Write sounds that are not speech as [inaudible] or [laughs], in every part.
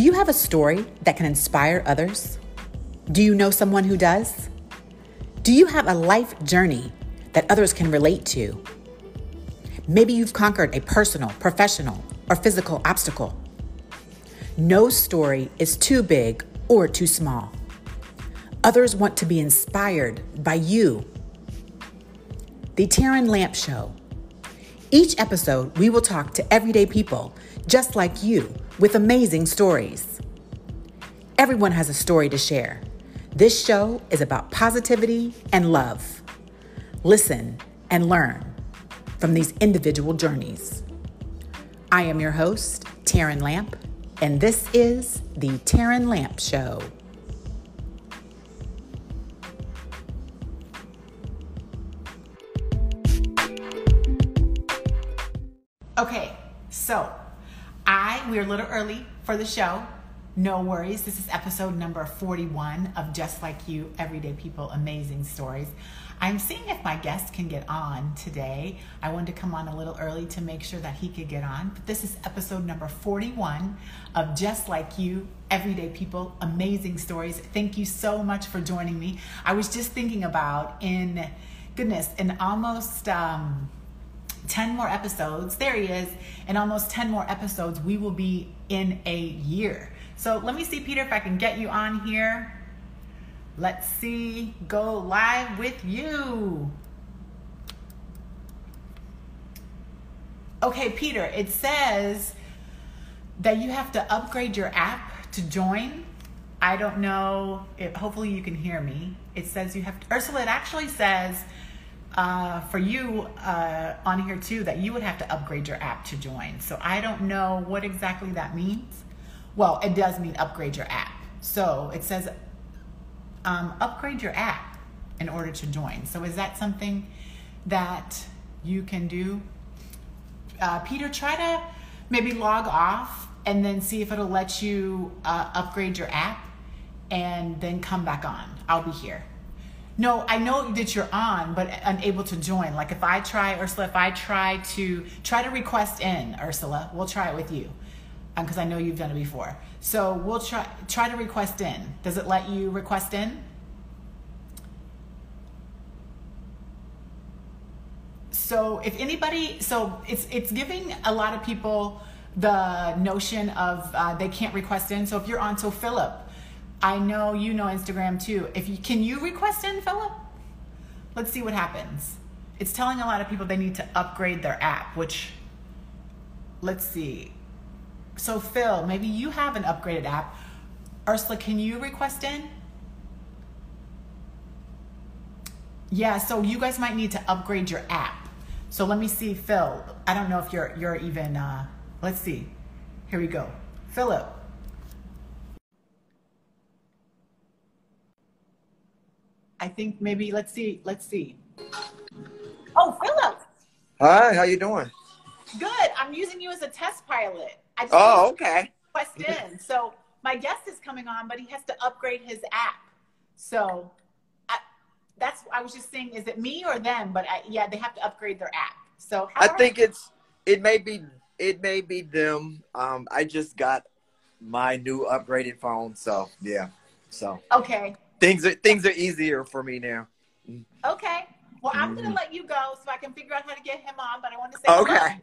Do you have a story that can inspire others? Do you know someone who does? Do you have a life journey that others can relate to? Maybe you've conquered a personal, professional, or physical obstacle. No story is too big or too small. Others want to be inspired by you. The Taryn Lamp Show. Each episode, we will talk to everyday people just like you with amazing stories. Everyone has a story to share. This show is about positivity and love. Listen and learn from these individual journeys. I am your host, Taryn Lamp, and this is the Taryn Lamp Show. Okay, so I, we're a little early for the show. No worries. This is episode number 41 of Just Like You Everyday People Amazing Stories. I'm seeing if my guest can get on today. I wanted to come on a little early to make sure that he could get on. But this is episode number 41 of Just Like You Everyday People Amazing Stories. Thank you so much for joining me. I was just thinking about in, goodness, in almost, um, 10 more episodes. There he is. In almost 10 more episodes, we will be in a year. So let me see, Peter, if I can get you on here. Let's see, go live with you. Okay, Peter, it says that you have to upgrade your app to join. I don't know. Hopefully, you can hear me. It says you have to, Ursula, it actually says uh, for you uh, on here too that you would have to upgrade your app to join. So I don't know what exactly that means. Well, it does mean upgrade your app. So it says um, upgrade your app in order to join. So is that something that you can do? Uh, Peter, try to maybe log off and then see if it'll let you uh, upgrade your app and then come back on. I'll be here. No, I know that you're on, but unable to join. Like if I try, Ursula, if I try to try to request in, Ursula, we'll try it with you because um, I know you've done it before. So we'll try try to request in. Does it let you request in? So if anybody, so it's it's giving a lot of people the notion of uh, they can't request in. So if you're on, so Philip, I know you know Instagram too. If you can you request in, Philip? Let's see what happens. It's telling a lot of people they need to upgrade their app, which let's see. So Phil, maybe you have an upgraded app. Ursula, can you request in? Yeah, so you guys might need to upgrade your app. So let me see, Phil. I don't know if you're you're even. Uh, let's see. Here we go, Philip. I think maybe let's see. Let's see. Oh, Philip. Hi, how you doing? Good. I'm using you as a test pilot. I just oh, okay. Quest in. [laughs] So my guest is coming on, but he has to upgrade his app. So I, that's I was just saying, is it me or them? But I, yeah, they have to upgrade their app. So I think it's it may be it may be them. Um, I just got my new upgraded phone, so yeah. So okay, things are things are easier for me now. Okay. Well, I'm gonna mm-hmm. let you go so I can figure out how to get him on. But I want to say okay.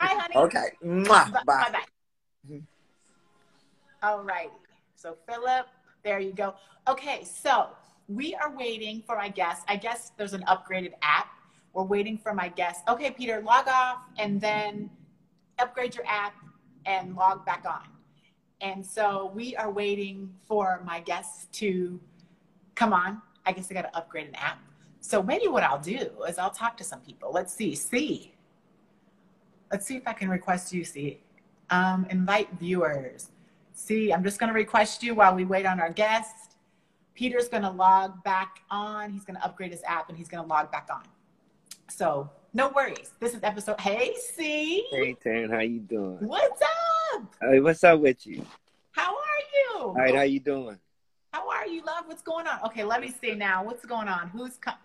Hi, honey. Okay. Mwah. Bye. Bye. Bye. All right. So Philip, there you go. Okay. So we are waiting for my guest. I guess there's an upgraded app. We're waiting for my guest. Okay, Peter, log off and then upgrade your app and log back on. And so we are waiting for my guests to come on. I guess I got to upgrade an app. So maybe what I'll do is I'll talk to some people. Let's see. See. Let's see if I can request you. See. Um, invite viewers. See, I'm just going to request you while we wait on our guest. Peter's going to log back on. He's going to upgrade his app and he's going to log back on. So no worries. This is episode. Hey, C. Hey, Taryn. How you doing? What's up? Hey, what's up with you? How are you? All right. How you doing? Are you, love? What's going on? Okay, let me see now. What's going on? Who's come?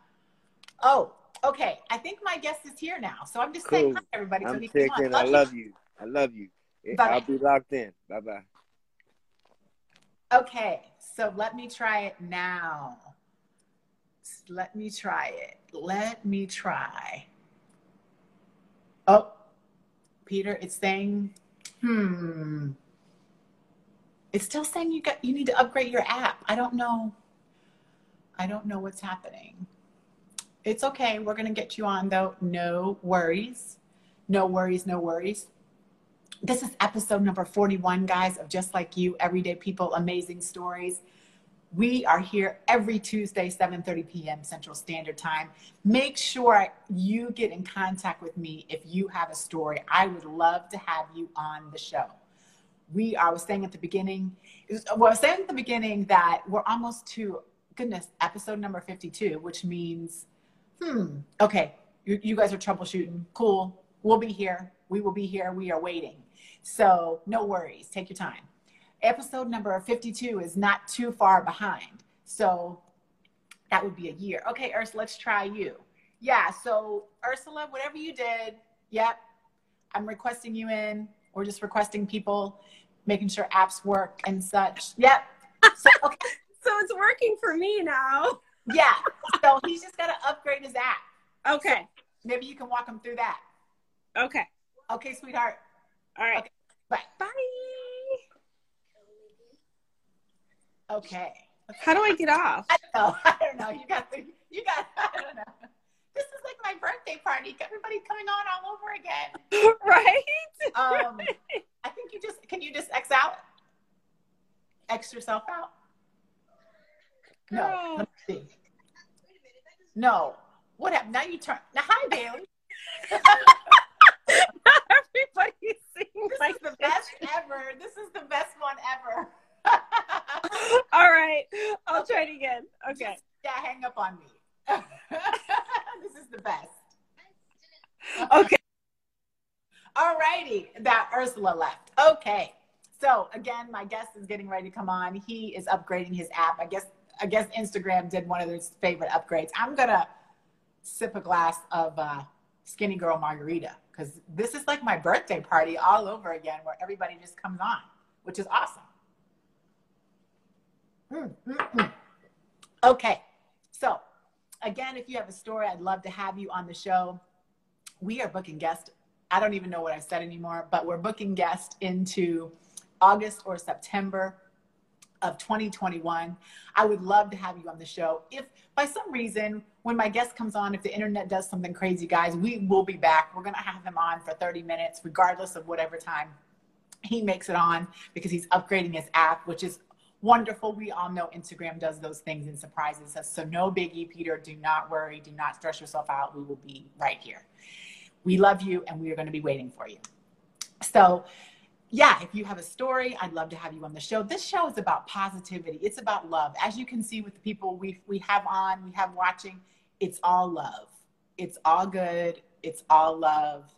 Oh, okay. I think my guest is here now. So I'm just cool. saying hi, everybody. I'm so checking. I love you. I love you. Bye-bye. I'll be locked in. Bye bye. Okay, so let me try it now. Let me try it. Let me try. Oh, Peter, it's saying, hmm. It's still saying you got you need to upgrade your app. I don't know. I don't know what's happening. It's okay. We're gonna get you on though. No worries. No worries, no worries. This is episode number 41, guys, of Just Like You, Everyday People, Amazing Stories. We are here every Tuesday, 7:30 p.m. Central Standard Time. Make sure you get in contact with me if you have a story. I would love to have you on the show. We I was saying at the beginning, was, well, I was saying at the beginning that we're almost to, goodness, episode number 52, which means, hmm, okay, you, you guys are troubleshooting. Cool. We'll be here. We will be here. We are waiting. So no worries. Take your time episode number 52 is not too far behind. So that would be a year. Okay, Ursula, let's try you. Yeah, so Ursula, whatever you did, yep, I'm requesting you in. We're just requesting people, making sure apps work and such. Yep. So, [laughs] okay. so it's working for me now. Yeah. So he's just got to upgrade his app. Okay. So maybe you can walk him through that. Okay. Okay, sweetheart. All right. Okay. Bye. Bye. Okay. How do I get off? I don't know. [laughs] I don't know. You got the, you got, I don't know. This is like my birthday party. Everybody's coming on all over again. [laughs] right? Um, I think you just, can you just X out? X yourself out? No. Let me see. No. What happened? Now you turn. Now, hi, Bailey. [laughs] [laughs] Everybody's seeing this is the best ever. This is the best one ever. All right. I'll try it again. Okay. Just, yeah, hang up on me. This is the best. Okay. All righty. That Ursula left. Okay. So again, my guest is getting ready to come on. He is upgrading his app. I guess I guess Instagram did one of their favorite upgrades. I'm gonna sip a glass of uh, Skinny Girl Margarita because this is like my birthday party all over again, where everybody just comes on, which is awesome. Mm, mm, mm. Okay, so again, if you have a story, I'd love to have you on the show. We are booking guests. I don't even know what I said anymore, but we're booking guests into August or September of 2021. I would love to have you on the show. If by some reason, when my guest comes on, if the internet does something crazy, guys, we will be back. We're going to have him on for 30 minutes, regardless of whatever time he makes it on, because he's upgrading his app, which is wonderful. We all know Instagram does those things and surprises us. So no biggie, Peter. Do not worry. Do not stress yourself out. We will be right here. We love you and we are going to be waiting for you. So yeah, if you have a story, I'd love to have you on the show. This show is about positivity. It's about love. As you can see with the people we we have on, we have watching, it's all love. It's all good. It's all love.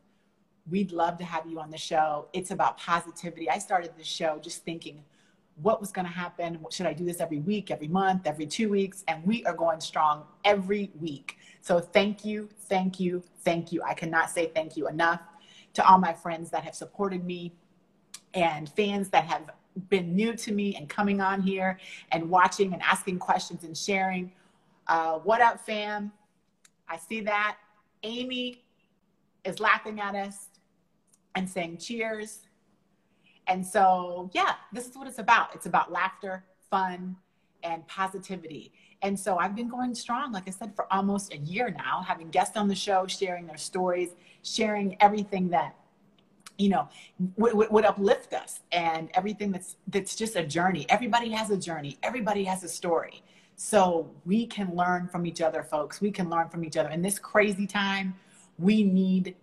We'd love to have you on the show. It's about positivity. I started this show just thinking, what was going to happen. Should I do this every week, every month, every two weeks? And we are going strong every week. So thank you, thank you, thank you. I cannot say thank you enough to all my friends that have supported me and fans that have been new to me and coming on here and watching and asking questions and sharing. Uh, what up, fam? I see that. Amy is laughing at us and saying cheers. And so, yeah, this is what it's about. It's about laughter, fun, and positivity. And so I've been going strong, like I said, for almost a year now, having guests on the show, sharing their stories, sharing everything that you know would, would uplift us and everything that's that's just a journey. Everybody has a journey. Everybody has a story. So we can learn from each other folks. We can learn from each other. In this crazy time we need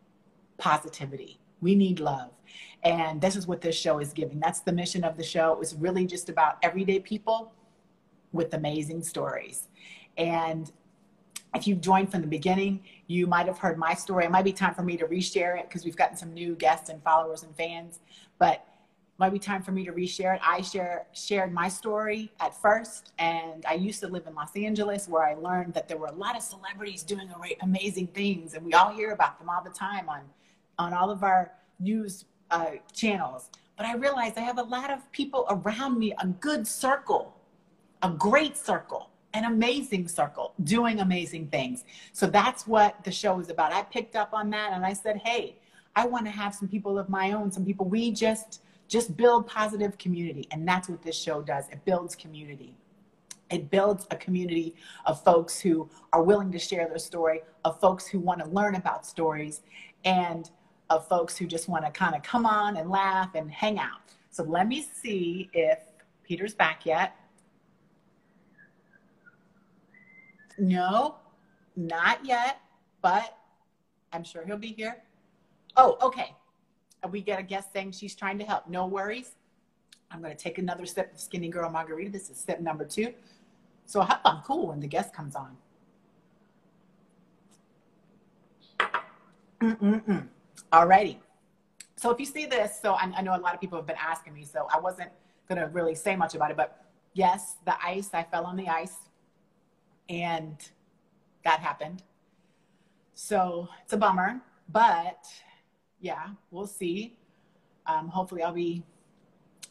positivity. We need love and this is what this show is giving. That's the mission of the show. It's really just about everyday people with amazing stories. And if you've joined from the beginning, you might have heard my story. It might be time for me to reshare it because we've gotten some new guests and followers and fans. But might be time for me to reshare it. I share shared my story at first, and I used to live in Los Angeles where I learned that there were a lot of celebrities doing amazing things, and we all hear about them all the time on on all of our news uh, channels. But I realized I have a lot of people around me, a good circle, a great circle, an amazing circle, doing amazing things. So that's what the show is about. I picked up on that and I said, hey, I want to have some people of my own, some people we just just build positive community. And that's what this show does. It builds community. It builds a community of folks who are willing to share their story, of folks who want to learn about stories, and of folks who just want to kind of come on and laugh and hang out. So let me see if Peter's back yet. No, not yet, but I'm sure he'll be here. Oh, okay. We get a guest saying she's trying to help. No worries. I'm going to take another sip of Skinny Girl Margarita. This is sip number two. So I hope I'm cool when the guest comes on. Mm-mm-mm. Alrighty. So if you see this, so I, I know a lot of people have been asking me, so I wasn't going to really say much about it, but yes, the ice, I fell on the ice and that happened. So it's a bummer, but yeah, we'll see. Um, hopefully, I'll be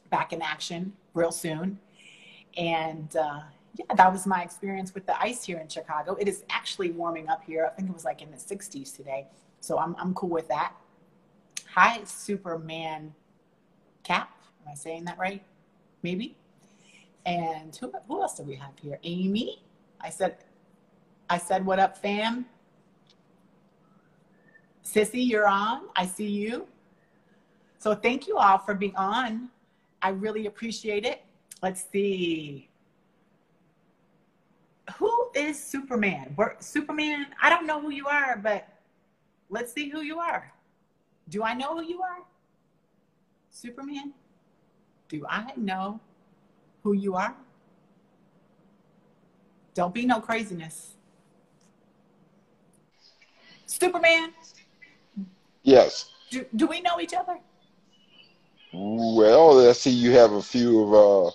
back in action real soon. And uh, yeah, that was my experience with the ice here in Chicago. It is actually warming up here. I think it was like in the 60s today. So I'm, I'm cool with that. Hi, Superman Cap. Am I saying that right? Maybe. And who, who else do we have here? Amy. I said, I said, what up, fam? Sissy, you're on. I see you. So thank you all for being on. I really appreciate it. Let's see. Who is Superman? Superman, I don't know who you are, but let's see who you are. Do I know who you are? Superman? Do I know who you are? Don't be no craziness. Superman? Yes. Do, do we know each other? Well, I see you have a few of, uh,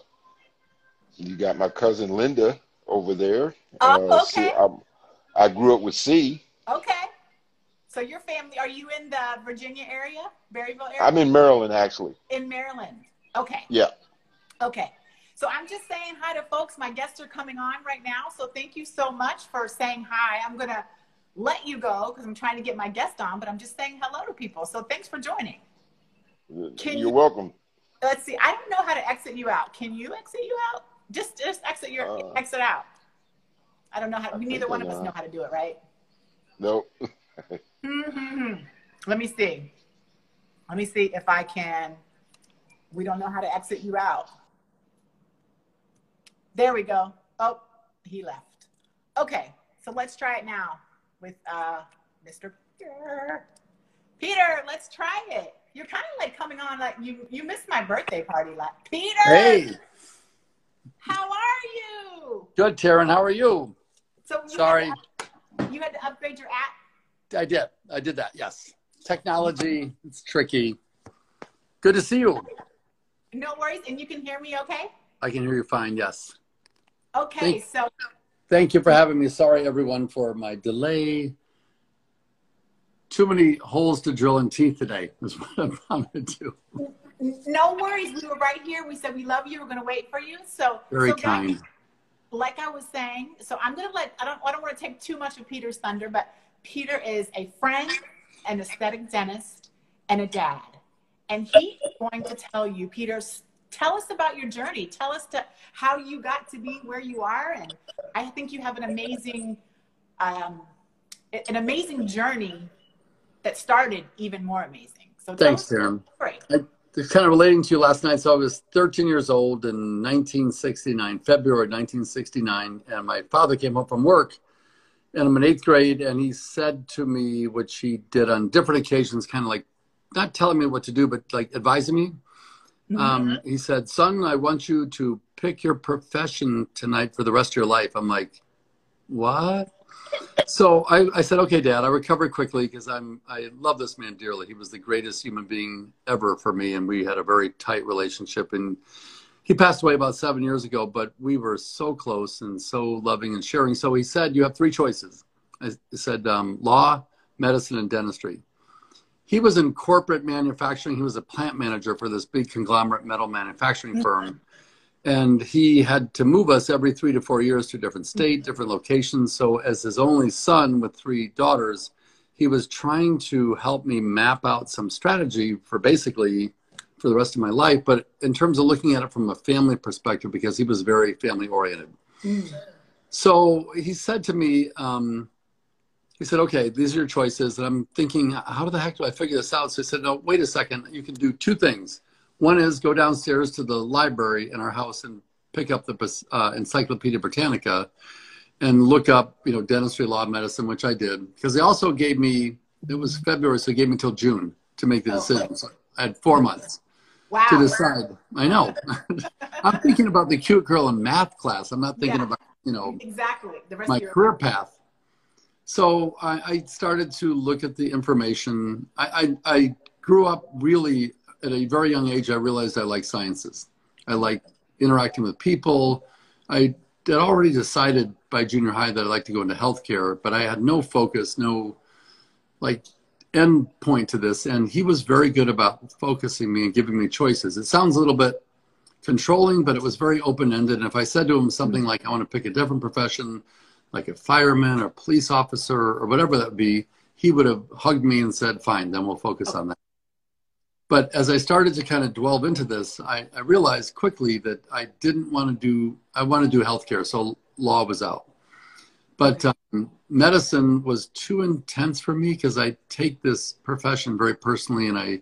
you got my cousin Linda over there. Oh, uh, okay. I grew up with C. Okay. So your family, are you in the Virginia area, Berryville area? I'm in Maryland, actually. In Maryland. Okay. Yeah. Okay. So I'm just saying hi to folks. My guests are coming on right now. So thank you so much for saying hi. I'm going to let you go because I'm trying to get my guest on, but I'm just saying hello to people. So thanks for joining. Can You're you, welcome. Let's see. I don't know how to exit you out. Can you exit you out? Just just exit your uh, exit out. I don't know how. neither one of us know how to do it, right? Nope. [laughs] mm-hmm. Let me see. Let me see if I can. We don't know how to exit you out. There we go. Oh, he left. Okay, so let's try it now with uh, Mr. Peter. Peter, let's try it. You're kind of like coming on like you you missed my birthday party like Peter. Hey. How are you? Good, Taryn. How are you? So you sorry. Had you had to upgrade your app. I did. I did that. Yes. Technology. It's tricky. Good to see you. No worries, and you can hear me okay? I can hear you fine. Yes. Okay, thank, so. Thank you for having me. Sorry, everyone, for my delay too many holes to drill in teeth today [laughs] is what I'm trying to do. No worries. We were right here. We said we love you. We're going to wait for you. So very so kind. Guys, like I was saying, so I'm going to let I don't I don't want to take too much of Peter's thunder, but Peter is a friend, an aesthetic dentist, and a dad, and he is going to tell you, Peter. Tell us about your journey. Tell us to how you got to be where you are, and I think you have an amazing, um, an amazing journey that started even more amazing. So thanks, Taryn. kind of relating to you last night. So I was 13 years old in 1969, February 1969, and my father came home from work, and I'm in eighth grade, and he said to me, which he did on different occasions, kind of like not telling me what to do, but like advising me. Mm-hmm. Um, he said, "Son, I want you to pick your profession tonight for the rest of your life." I'm like, "What?" so I, I, said, okay, Dad, I recovered quickly because I'm I love this man dearly. He was the greatest human being ever for me, and we had a very tight relationship. And he passed away about seven years ago, but we were so close and so loving and sharing. So he said, you have three choices. I said, um, law, medicine, and dentistry. he was in corporate manufacturing. He was a plant manager for this big conglomerate metal manufacturing firm. And he had to move us every three to four years to a different state, different locations. So, as his only son with three daughters, he was trying to help me map out some strategy for basically for the rest of my life. But in terms of looking at it from a family perspective, because he was very family oriented. So he said to me, um, he said, okay, these are your choices. And I'm thinking, how the heck do I figure this out? So he said, no, wait a second. You can do two things. One is go downstairs to the library in our house and pick up the uh, Encyclopedia Britannica and look up, you know, dentistry, law, medicine, which I did. Because they also gave me, it was February, so they gave me until June to make the decision. So I had four months Wow. to decide. I know. [laughs] I'm thinking about the cute girl in math class. I'm not thinking Yeah. about, you know, Exactly. The rest my career path. So I, I started to look at the information. I, I, I grew up really at a very young age. I realized I like sciences. I like interacting with people. I had already decided by junior high that I'd like to go into healthcare, but I had no focus, no like end point to this. And he was very good about focusing me and giving me choices. It sounds a little bit controlling, but it was very open ended. And if I said to him something like, I want to pick a different profession, like a fireman or police officer or whatever that be, he would have hugged me and said, fine, then we'll focus on that. But as I started to kind of delve into this, I, I realized quickly that I didn't want to do, I want to do healthcare. So law was out. But um, medicine was too intense for me because I take this profession very personally and I,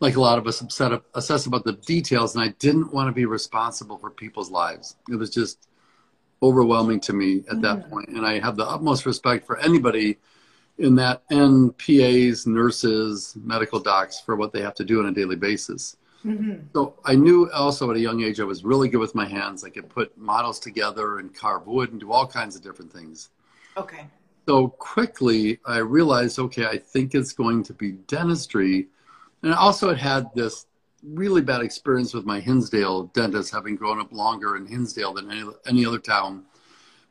like a lot of us, upset, obsess about the details and I didn't want to be responsible for people's lives. It was just overwhelming to me at that point. And I have the utmost respect for anybody in that and PAs, nurses, medical docs for what they have to do on a daily basis. Mhm. So I knew also at a young age I was really good with my hands. I could put models together and carve wood and do all kinds of different things. Okay. So quickly I realized, okay, I think it's going to be dentistry. And I also had had this really bad experience with my Hinsdale dentist, having grown up longer in Hinsdale than any, any other town,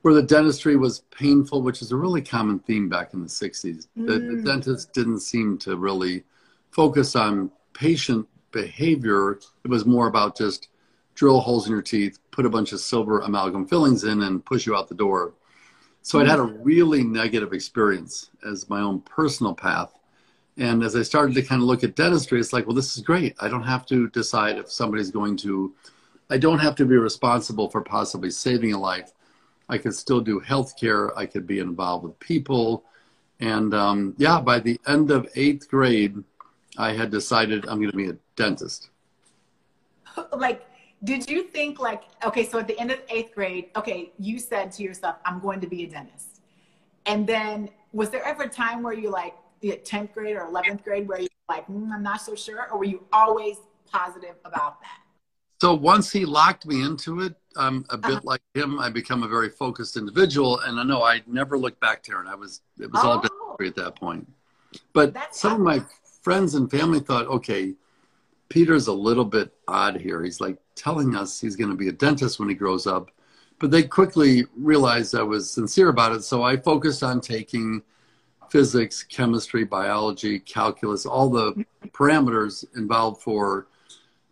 where the dentistry was painful, which is a really common theme back in the 60s. The, the Mm. dentist didn't seem to really focus on patient behavior. It was more about just drill holes in your teeth, put a bunch of silver amalgam fillings in, and push you out the door. So I'd had a really negative experience as my own personal path. And as I started to kind of look at dentistry, it's like, well, this is great. I don't have to decide if somebody's going to, I don't have to be responsible for possibly saving a life. I could still do healthcare. I could be involved with people. And um, yeah, by the end of eighth grade, I had decided I'm going to be a dentist. like did you think like okay so at the end of eighth grade okay you said to yourself i'm going to be a dentist and then was there ever a time where you like the 10th grade or 11th grade where you like mm, i'm not so sure or were you always positive about that So once he locked me into it, I'm a bit Uh-huh. like him. I become a very focused individual, and I know I never looked back, Taryn. I was it was all Oh. dentistry at that point. But That's some of my friends and family thought, okay, Peter's a little bit odd here. He's like telling us he's going to be a dentist when he grows up, but they quickly realized I was sincere about it. So I focused on taking physics, chemistry, biology, calculus, all the parameters involved for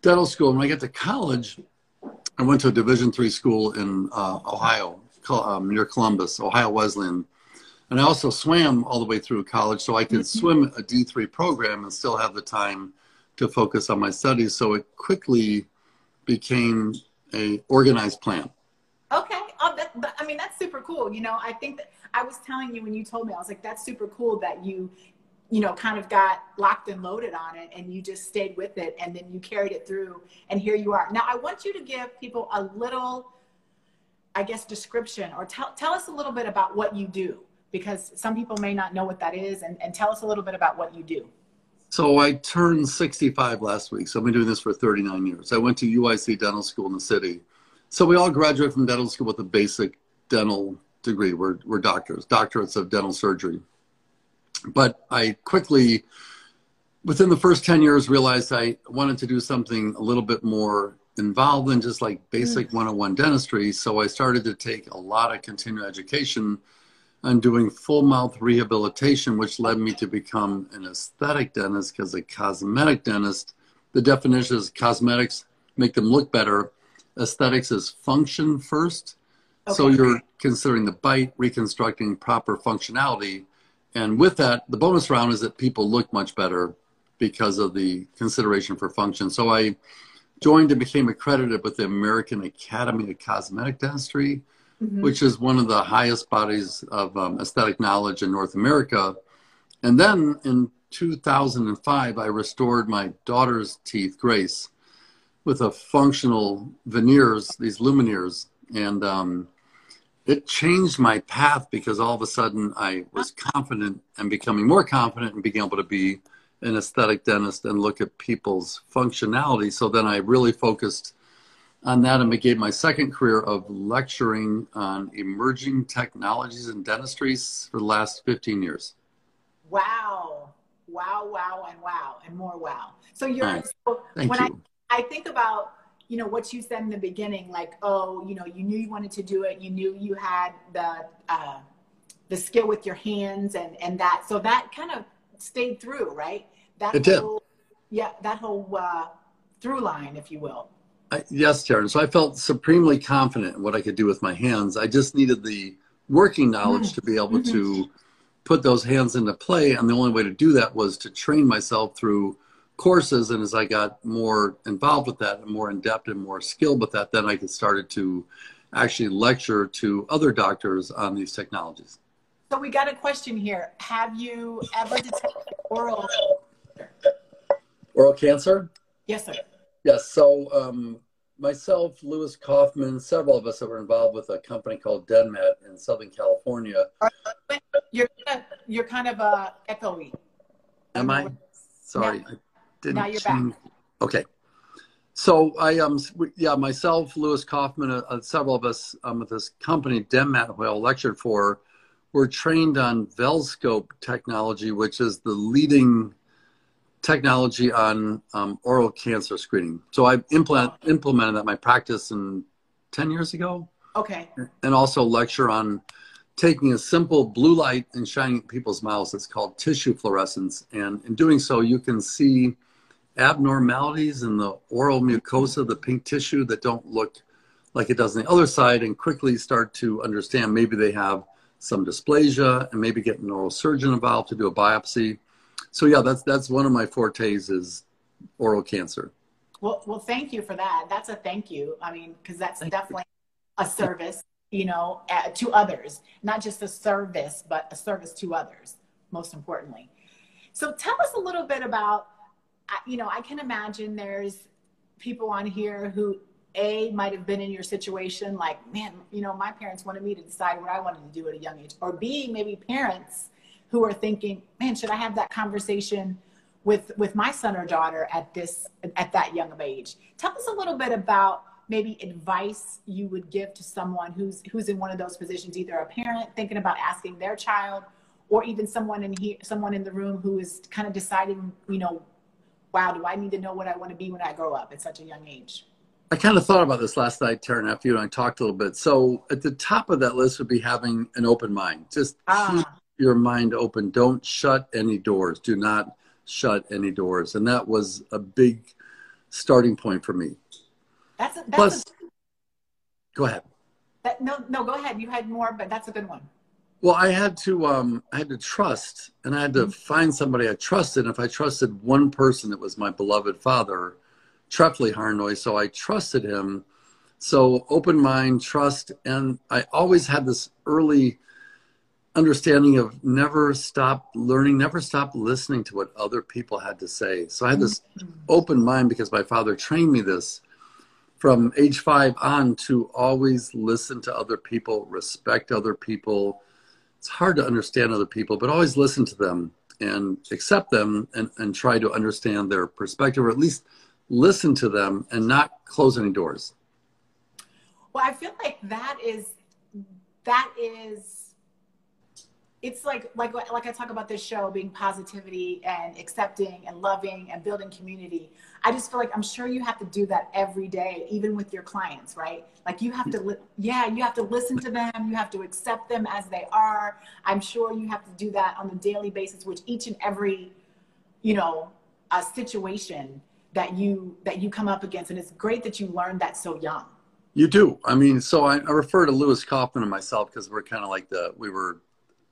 dental school. When I got to college, I went to a Division three school in uh, Ohio, um, near Columbus, Ohio Wesleyan, and I also swam all the way through college, so I could swim a D three program and still have the time to focus on my studies. So it quickly became a organized plan. okay. Oh, that, but, i mean that's super cool. You know i think that i was telling you when you told me i was like that's super cool that you you know kind of got locked and loaded on it and you just stayed with it and then you carried it through and here you are. Now i want you to give people a little i guess description or tell, tell us a little bit about what you do because some people may not know what that is and, and tell us a little bit about what you do So I turned 65 last week. So I've been doing this for 39 years. I went to UIC Dental School in the city. So we all graduate from dental school with a basic dental degree. We're, we're doctors, doctorates of dental surgery. But I quickly, within the first 10 years, realized I wanted to do something a little bit more involved than just like basic hmm. 101 dentistry. So I started to take a lot of continuing education on doing full mouth rehabilitation, which led me to become an aesthetic dentist because a cosmetic dentist, the definition is cosmetics make them look better. Aesthetics is function first. So you're considering the bite, reconstructing proper functionality. And with that, the bonus round is that people look much better because of the consideration for function. So I joined and became accredited with the American Academy of Cosmetic Dentistry, Mhm. which is one of the highest bodies of um, aesthetic knowledge in North America. And then in 2005, I restored my daughter's teeth, Grace, with a functional veneers, these lumineers. And um, it changed my path because all of a sudden I was confident and becoming more confident and being able to be an aesthetic dentist and look at people's functionality. So then I really focused on that and became my second career of lecturing on emerging technologies in dentistry for the last 15 years. Wow. Wow, wow, and wow, and more wow. So you're Right. so Thank when you. I, I think about, you know, what you said in the beginning, like, oh, you know, you knew you wanted to do it, you knew you had the uh, the skill with your hands and and that. So that kind of stayed through, right? That It did. yeah, that whole uh, through line, if you will. I, yes, Taryn. So I felt supremely confident in what I could do with my hands. I just needed the working knowledge mm. to be able mm-hmm. to put those hands into play. And the only way to do that was to train myself through courses. And as I got more involved with that and more in depth and more skilled with that, then I could started to actually lecture to other doctors on these technologies. So we got a question here. Have you ever detected oral? Oral cancer? Yes, sir. Yes. So um, myself, Lewis Kaufman, several of us that were involved with a company called DenMat in Southern California. You're kind of, you're kind of uh, echoey. Am I? Sorry, I didn't now you're back. Okay. So I um yeah myself, Lewis Kaufman, uh, uh, several of us um, with this company Denmat, who I lectured for, were trained on Velscope technology, which is the leading technology on um, oral cancer screening. So I implement implemented that in my practice in ten years ago Okay. and also lecture on taking a simple blue light and shining people's mouths. It's called tissue fluorescence. And in doing so, you can see abnormalities in the oral mucosa, the pink tissue that don't look like it does on the other side, and quickly start to understand maybe they have some dysplasia and maybe get an oral surgeon involved to do a biopsy. So yeah, that's that's one of my fortes is oral cancer. Well, well, thank you for that. That's a thank you. I mean, because that's definitely a service, you know, uh, to others, not just a service, but a service to others, most importantly. So tell us a little bit about, you know, I can imagine there's people on here who a might have been in your situation like man you know my parents wanted me to decide what i wanted to do at a young age or b maybe parents who are thinking man should i have that conversation with with my son or daughter at this at that young of age tell us a little bit about maybe advice you would give to someone who's who's in one of those positions either a parent thinking about asking their child or even someone in here someone in the room who is kind of deciding you know wow do i need to know what i want to be when i grow up at such a young age I kind of thought about this last night, Taryn, after you and I talked a little bit. So at the top of that list would be having an open mind. Just ah your mind open. Don't shut any doors. Do not shut any doors. And that was a big starting point for me. that's a, that's Plus, a, go ahead. that, no no go ahead you had more but that's a good one Well, I had to um, I had to trust, and I had to find somebody I trusted. And if I trusted one person, it was my beloved father, Trefley Harnoy. So I trusted him. So open mind, trust, and I always had this early understanding of never stop learning, never stop listening to what other people had to say. So I had this mm-hmm. open mind because my father trained me this from age five on to always listen to other people, respect other people. It's hard to understand other people, but always listen to them and accept them and, and try to understand their perspective or at least listen to them and not close any doors. well i feel like that is that is it's like like like I talk about this show being positivity and accepting and loving and building community. I just feel like I'm sure you have to do that every day, even with your clients, right? Like you have to, li- yeah, you have to listen to them. You have to accept them as they are. I'm sure you have to do that on a daily basis, which each and every, you know, a situation that you that you come up against, and it's great that you learned that so young. You do. I mean, so I, I refer to Lewis Kaufman and myself because we're kind of like the we were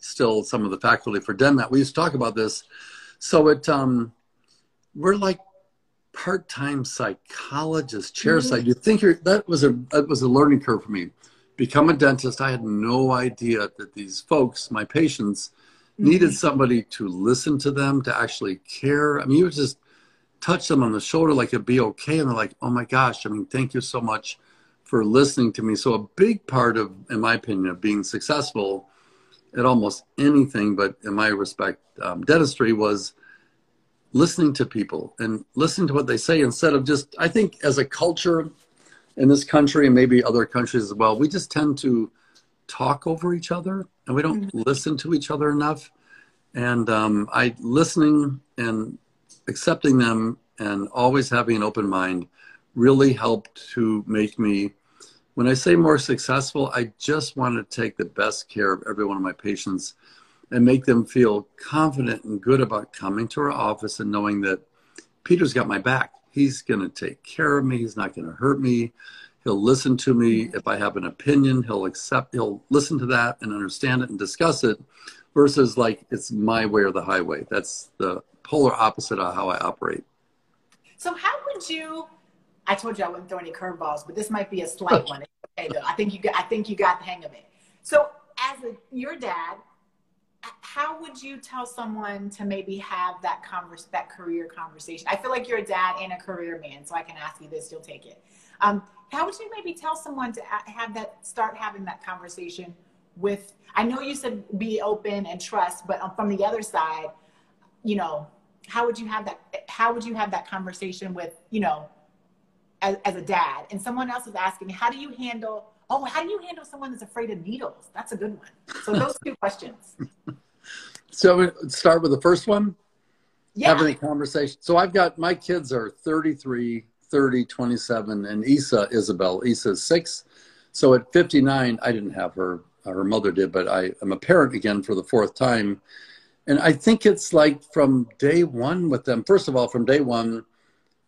still some of the faculty for DenMat. We used to talk about this. So it um, we're like part-time psychologists, chair Mhm. side. You think you're that was a that was a learning curve for me. Become a dentist. I had no idea that these folks, my patients, needed somebody to listen to them, to actually care. I mean, you would just touch them on the shoulder like it'd be okay, and they're like, "Oh my gosh!" I mean, thank you so much for listening to me. So a big part of, in my opinion, of being successful at almost anything, but in my respect, um, dentistry was listening to people and listening to what they say instead of just. I think as a culture in this country and maybe other countries as well, we just tend to talk over each other and we don't listen to each other enough. And um, I listening and accepting them and always having an open mind really helped to make me when i say more successful i just want to take the best care of every one of my patients and make them feel confident and good about coming to our office and knowing that peter's got my back. He's going to take care of me. He's not going to hurt me. He'll listen to me. If i have an opinion he'll accept he'll listen to that and understand it and discuss it versus like it's my way or the highway. That's the polar opposite of how i operate. So how would you? I told you I wouldn't throw any curveballs, but this might be a slight one. It's okay though. I think you got. I think you got the hang of it. So as a your dad, how would you tell someone to maybe have that converse that career conversation? I feel like you're a dad and a career man, so I can ask you this. You'll take it. Um, how would you maybe tell someone to have that start having that conversation with? I know you said be open and trust, but from the other side, you know, how would you have that? How would you have that conversation with you know, as, as a dad? And someone else is asking, how do you handle? Oh, how do you handle someone that's afraid of needles? That's a good one. So those two [laughs] questions. so start with the first one Yeah. having a conversation. So I've got my kids are 33, 30, 27, and Isa, Isabel. Isa's six. So at 59, I didn't have her. Her mother did, but I am a parent again for the fourth time. And I think it's like from day one with them, first of all, from day one,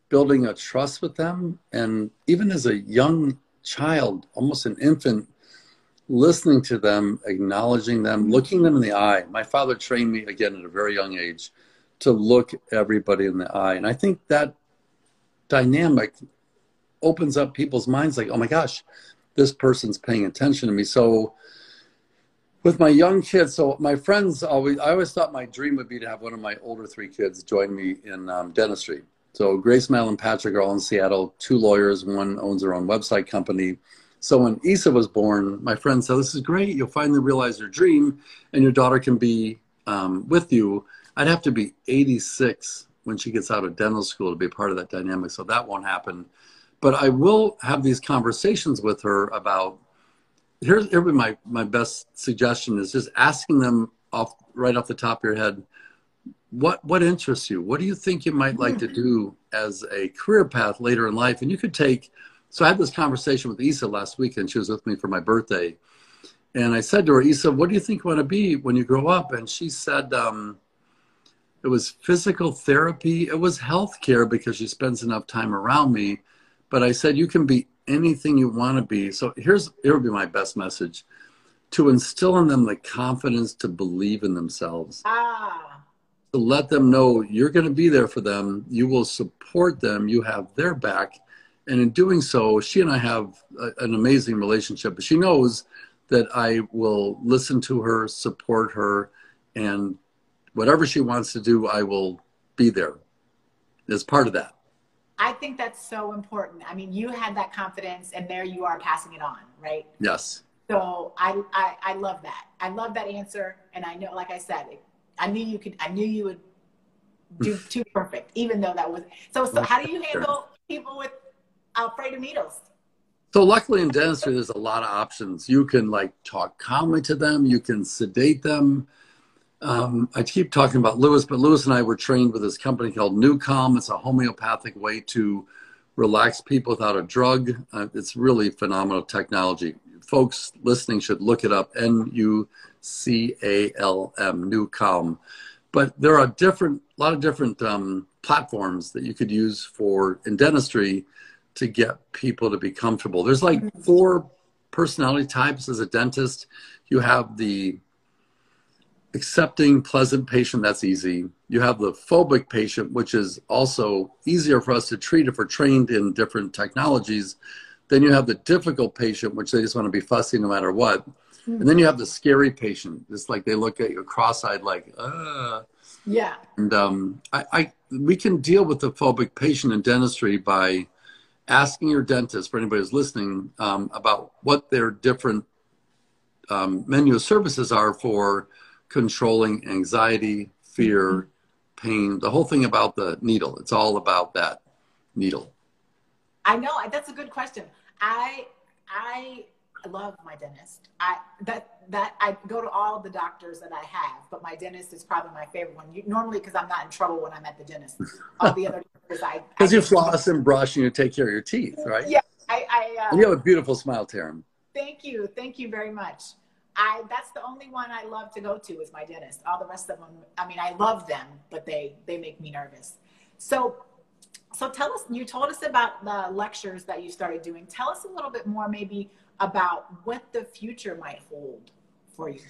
building a trust with them. And even as a young child, almost an infant, listening to them, acknowledging them, looking them in the eye. My father trained me again at a very young age to look everybody in the eye. And I think that dynamic opens up people's minds like, oh my gosh, this person's paying attention to me. So with my young kids, so my friends always, I always thought my dream would be to have one of my older three kids join me in um, dentistry. So Grace, Mel, and Patrick are all in Seattle, two lawyers, one owns their own website company. So when Isa was born, my friend said, this is great. You'll finally realize your dream and your daughter can be um, with you. I'd have to be 86 when she gets out of dental school to be part of that dynamic. So that won't happen. But I will have these conversations with her about here's here my, my best suggestion is just asking them off right off the top of your head, what what interests you? What do you think you might like to do as a career path later in life? And you could take so I had this conversation with Isa last week and she was with me for my birthday. And I said to her, Isa, what do you think you want to be when you grow up? And she said, um, it was physical therapy. It was healthcare because she spends enough time around me. But I said, you can be anything you want to be. So here's, here would be my best message to instill in them the confidence to believe in themselves, Ah, to let them know you're going to be there for them. You will support them. You have their back. And in doing so, she and I have a, an amazing relationship. But she knows that I will listen to her, support her, and whatever she wants to do, I will be there as part of that. I think that's so important. I mean, you had that confidence, and there you are passing it on, right? Yes. So I, I, I love that. I love that answer, and I know, like I said, I knew you could. I knew you would do [laughs] too perfect, even though that was. So, so how do you handle people with afraid of needles? So luckily in dentistry, there's a lot of options. You can like talk calmly to them. You can sedate them. Um, I keep talking about Lewis, but Lewis and I were trained with this company called NuCalm. It's a homeopathic way to relax people without a drug. Uh, it's really phenomenal technology. Folks listening should look it up. N U C A L M, NuCalm. But there are different, a lot of different um, platforms that you could use for in dentistry to get people to be comfortable. There's like four personality types as a dentist. You have the accepting, pleasant patient, that's easy. You have the phobic patient, which is also easier for us to treat if we're trained in different technologies. Then you have the difficult patient, which they just want to be fussy no matter what. And then you have the scary patient. It's like they look at you cross-eyed, like, uh. Yeah. And um, I, I, we can deal with the phobic patient in dentistry by asking your dentist, for anybody who's listening, um, about what their different um, menu of services are for controlling anxiety, fear, pain, the whole thing about the needle. It's all about that needle. I know that's a good question. I I love my dentist. I that that I go to all the doctors that I have, but my dentist is probably my favorite one. You, normally, because I'm not in trouble when I'm at the dentist. All the other [laughs] doctors, I Because you floss and brush and you take care of your teeth, right? Yeah, I, I uh, you have a beautiful smile, Taryn. Thank you. Thank you very much. I that's the only one I love to go to is my dentist. All the rest of them, I mean, I love them, but they they make me nervous. So so tell us you told us about the lectures that you started doing. Tell us a little bit more maybe about what the future might hold for you.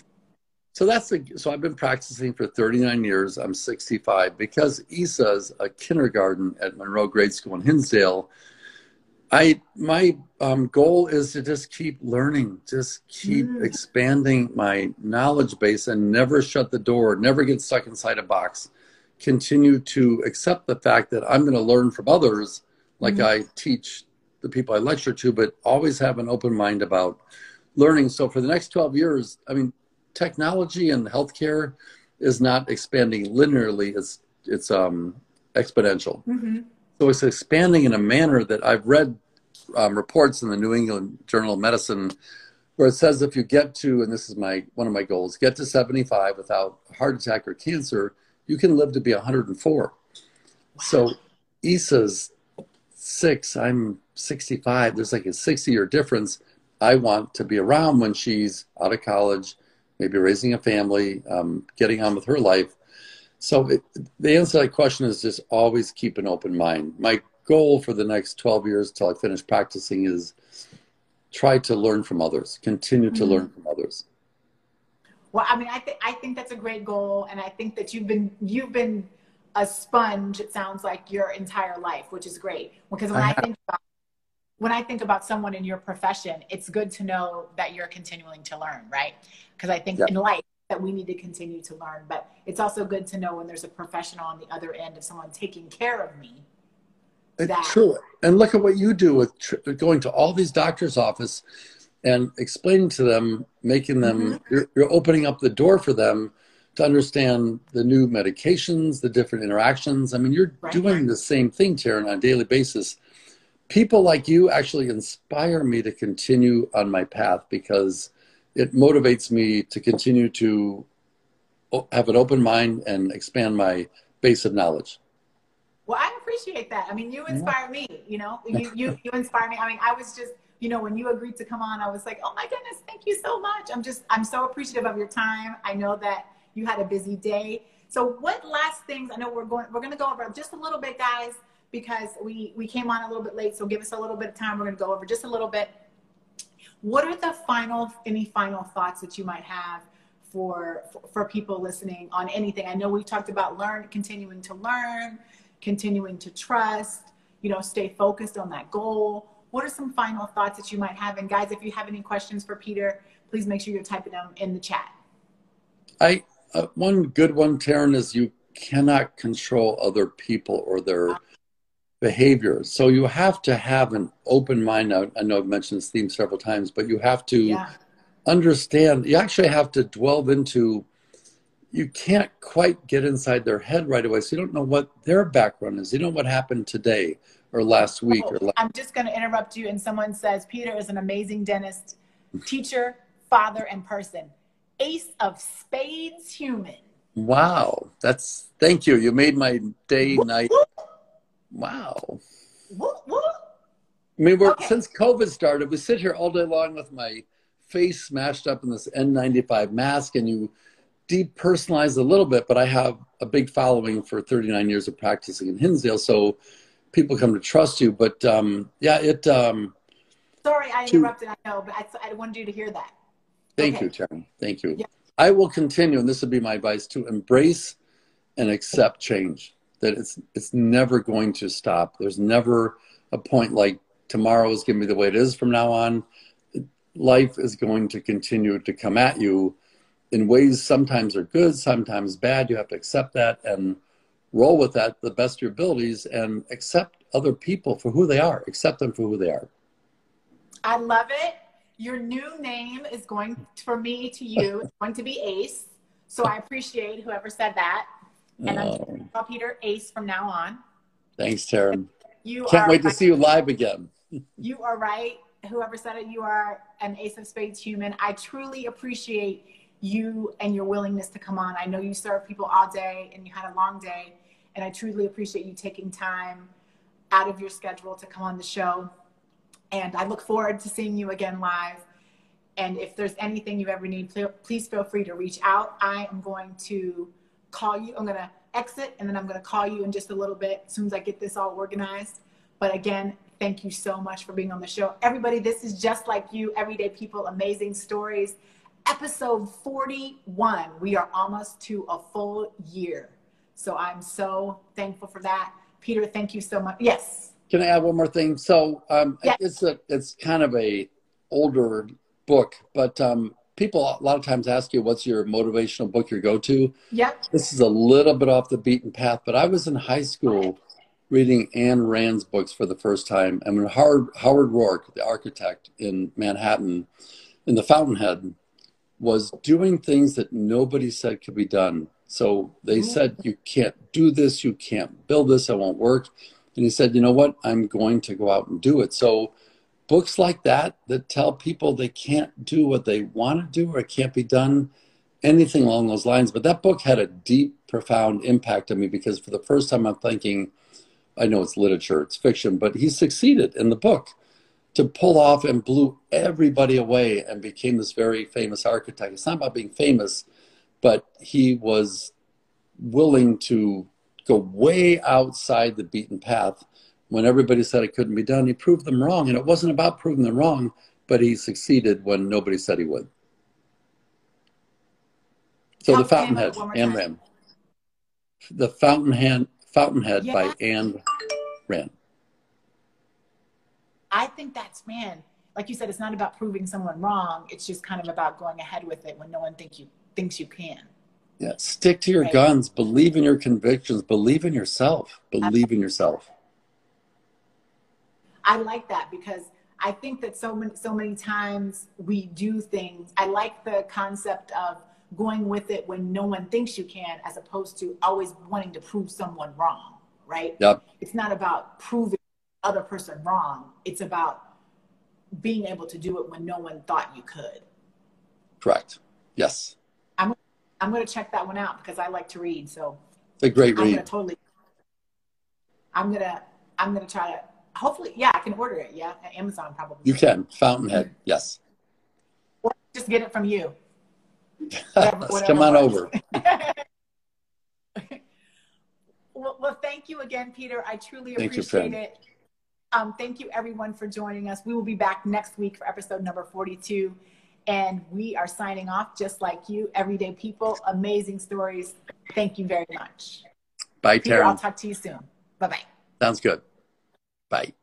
So that's the, so I've been practicing for 39 years. I'm 65 because ESA's a kindergarten at Monroe Grade School in Hinsdale. I my um, goal is to just keep learning, just keep Mm. expanding my knowledge base, and never shut the door, never get stuck inside a box. Continue to accept the fact that I'm going to learn from others, like Mhm. I teach the people I lecture to, but always have an open mind about learning. So for the next 12 years, I mean, technology and healthcare is not expanding linearly; it's it's um, exponential. Mm-hmm. So it's expanding in a manner that I've read um, reports in the New England Journal of Medicine where it says if you get to, and this is my one of my goals, get to 75 without heart attack or cancer, you can live to be 104. So Issa's six, I'm 65. There's like a 60 year difference. I want to be around when she's out of college, maybe raising a family, um, getting on with her life. So it, the answer to that question is just always keep an open mind. My goal for the next 12 years till I finish practicing is try to learn from others, continue to Mhm. learn from others. Well, I mean, I think I think that's a great goal, and I think that you've been you've been a sponge. It sounds like your entire life, which is great. Because when I I, think about when I think about someone in your profession, it's good to know that you're continuing to learn, right? Because I think Yeah. in life that we need to continue to learn, but it's also good to know when there's a professional on the other end of someone taking care of me. It's That- true. And look at what you do with tr- going to all these doctors' office and explaining to them, making them, Mm-hmm. you're, you're opening up the door for them to understand the new medications, the different interactions. I mean, you're Right. doing the same thing, Taryn, on a daily basis. People like you actually inspire me to continue on my path because it motivates me to continue to have an open mind and expand my base of knowledge. Well, I appreciate that. I mean, you inspire me. You know, [laughs] you you you inspire me. I mean, I was just, you know, when you agreed to come on, I was like, oh my goodness, thank you so much. I'm just, I'm so appreciative of your time. I know that you had a busy day. So, what last things? I know we're going, we're going to go over just a little bit, guys, because we we came on a little bit late. So, give us a little bit of time. We're going to go over just a little bit. What are the final, any final thoughts that you might have? For, for people listening on anything, I know we talked about learn, continuing to learn, continuing to trust, you know, stay focused on that goal. What are some final thoughts that you might have? And guys, if you have any questions for Peter, please make sure you're typing them in the chat. I uh, one good one, Taryn, is you cannot control other people or their behavior. So you have to have an open mind. I, I know I've mentioned this theme several times, but you have to Yeah. understand. You actually have to delve into. You can't quite get inside their head right away, so you don't know what their background is. You don't know what happened today or last week or Oh, last. I'm just going to interrupt you. And someone says Peter is an amazing dentist, teacher, father, and person. Ace of spades human. Wow. That's thank you. You made my day, night. Wow. Whoop. I mean, we're, Okay. since COVID started, we sit here all day long with my face smashed up in this N95 mask, and you depersonalize a little bit. But I have a big following for 39 years of practicing in Hinsdale, so people come to trust you. But um, yeah, it. Um, Sorry, I To- interrupted. I know, but I, I wanted you to hear that. Thank Okay. you, Taryn. Thank you. Yeah. I will continue, and this would be my advice to embrace and accept change. That it's it's never going to stop. There's never a point like tomorrow is going to be the way it is from now on. Life is going to continue to come at you in ways sometimes are good, sometimes bad. You have to accept that and roll with that the best of your abilities and accept other people for who they are. Accept them for who they are. I love it. Your new name is going for me to you. It's going to be Ace. So I appreciate whoever said that. And I'm Oh, going call Peter Ace from now on. thanks, Taryn. You Can't wait to see you live again. [laughs] You are right. Whoever said it, you are an Ace of Spades human. I truly appreciate you and your willingness to come on. I know you serve people all day and you had a long day. And I truly appreciate you taking time out of your schedule to come on the show. And I look forward to seeing you again live. And if there's anything you ever need, please feel free to reach out. I am going to call you. I'm going to exit and then I'm going to call you in just a little bit as soon as I get this all organized. But again, thank you so much for being on the show. Everybody, this is just like you, everyday people, amazing stories. Episode 41. We are almost to a full year. So I'm so thankful for that. Peter, thank you so much. Yes. Can I add one more thing? So um, Yeah. it's a it's kind of a older book, but um, people a lot of times ask you what's your motivational book your go to. Yep. This is a little bit off the beaten path, but I was in high school reading Anne Rand's books for the first time, and when Howard Howard Roark, the architect in Manhattan, in the Fountainhead, was doing things that nobody said could be done. So they said, You can't do this, you can't build this, it won't work. And he said, You know what? I'm going to go out and do it. So books like that that tell people they can't do what they want to do or it can't be done, anything along those lines. But that book had a deep, profound impact on me because for the first time I'm thinking, I know it's literature, it's fiction, but he succeeded in the book to pull off and blew everybody away and became this very famous architect. It's not about being famous, but he was willing to go way outside the beaten path. When everybody said it couldn't be done, he proved them wrong. And it wasn't about proving them wrong, but he succeeded when nobody said he would. So the the name of it Fountainhead, Anne. Rand. The Fountainhead, Fountainhead by Anne Rand. I think that's man, like you said, it's not about proving someone wrong. It's just kind of about going ahead with it when no one think you thinks you can. Yeah, stick to your Right. guns. Believe in your convictions. Believe in yourself. Believe in yourself. I like that because I think that so many so many times we do things. I like the concept of going with it when no one thinks you can, as opposed to always wanting to prove someone wrong. Right? Yep. It's not about proving the other person wrong. It's about being able to do it when no one thought you could. Correct. Yes. I'm going to check that one out because I like to read. So It's a great I'm read. gonna totally. I'm gonna. I'm gonna try to. Hopefully, yeah, I can order it. Yeah, at Amazon probably. You can. Fountainhead. Yes. Or just get it from you. [laughs] Whatever- come on over. [laughs] well, well, thank you again, Peter. I truly Thank you, appreciate Fran. it. Um, thank you, everyone, for joining us. We will be back next week for episode number 42. And we are signing off just like you, everyday people, amazing stories. Thank you very much. Bye, Peter, I'll talk to you soon. Bye bye. Sounds good. Bye.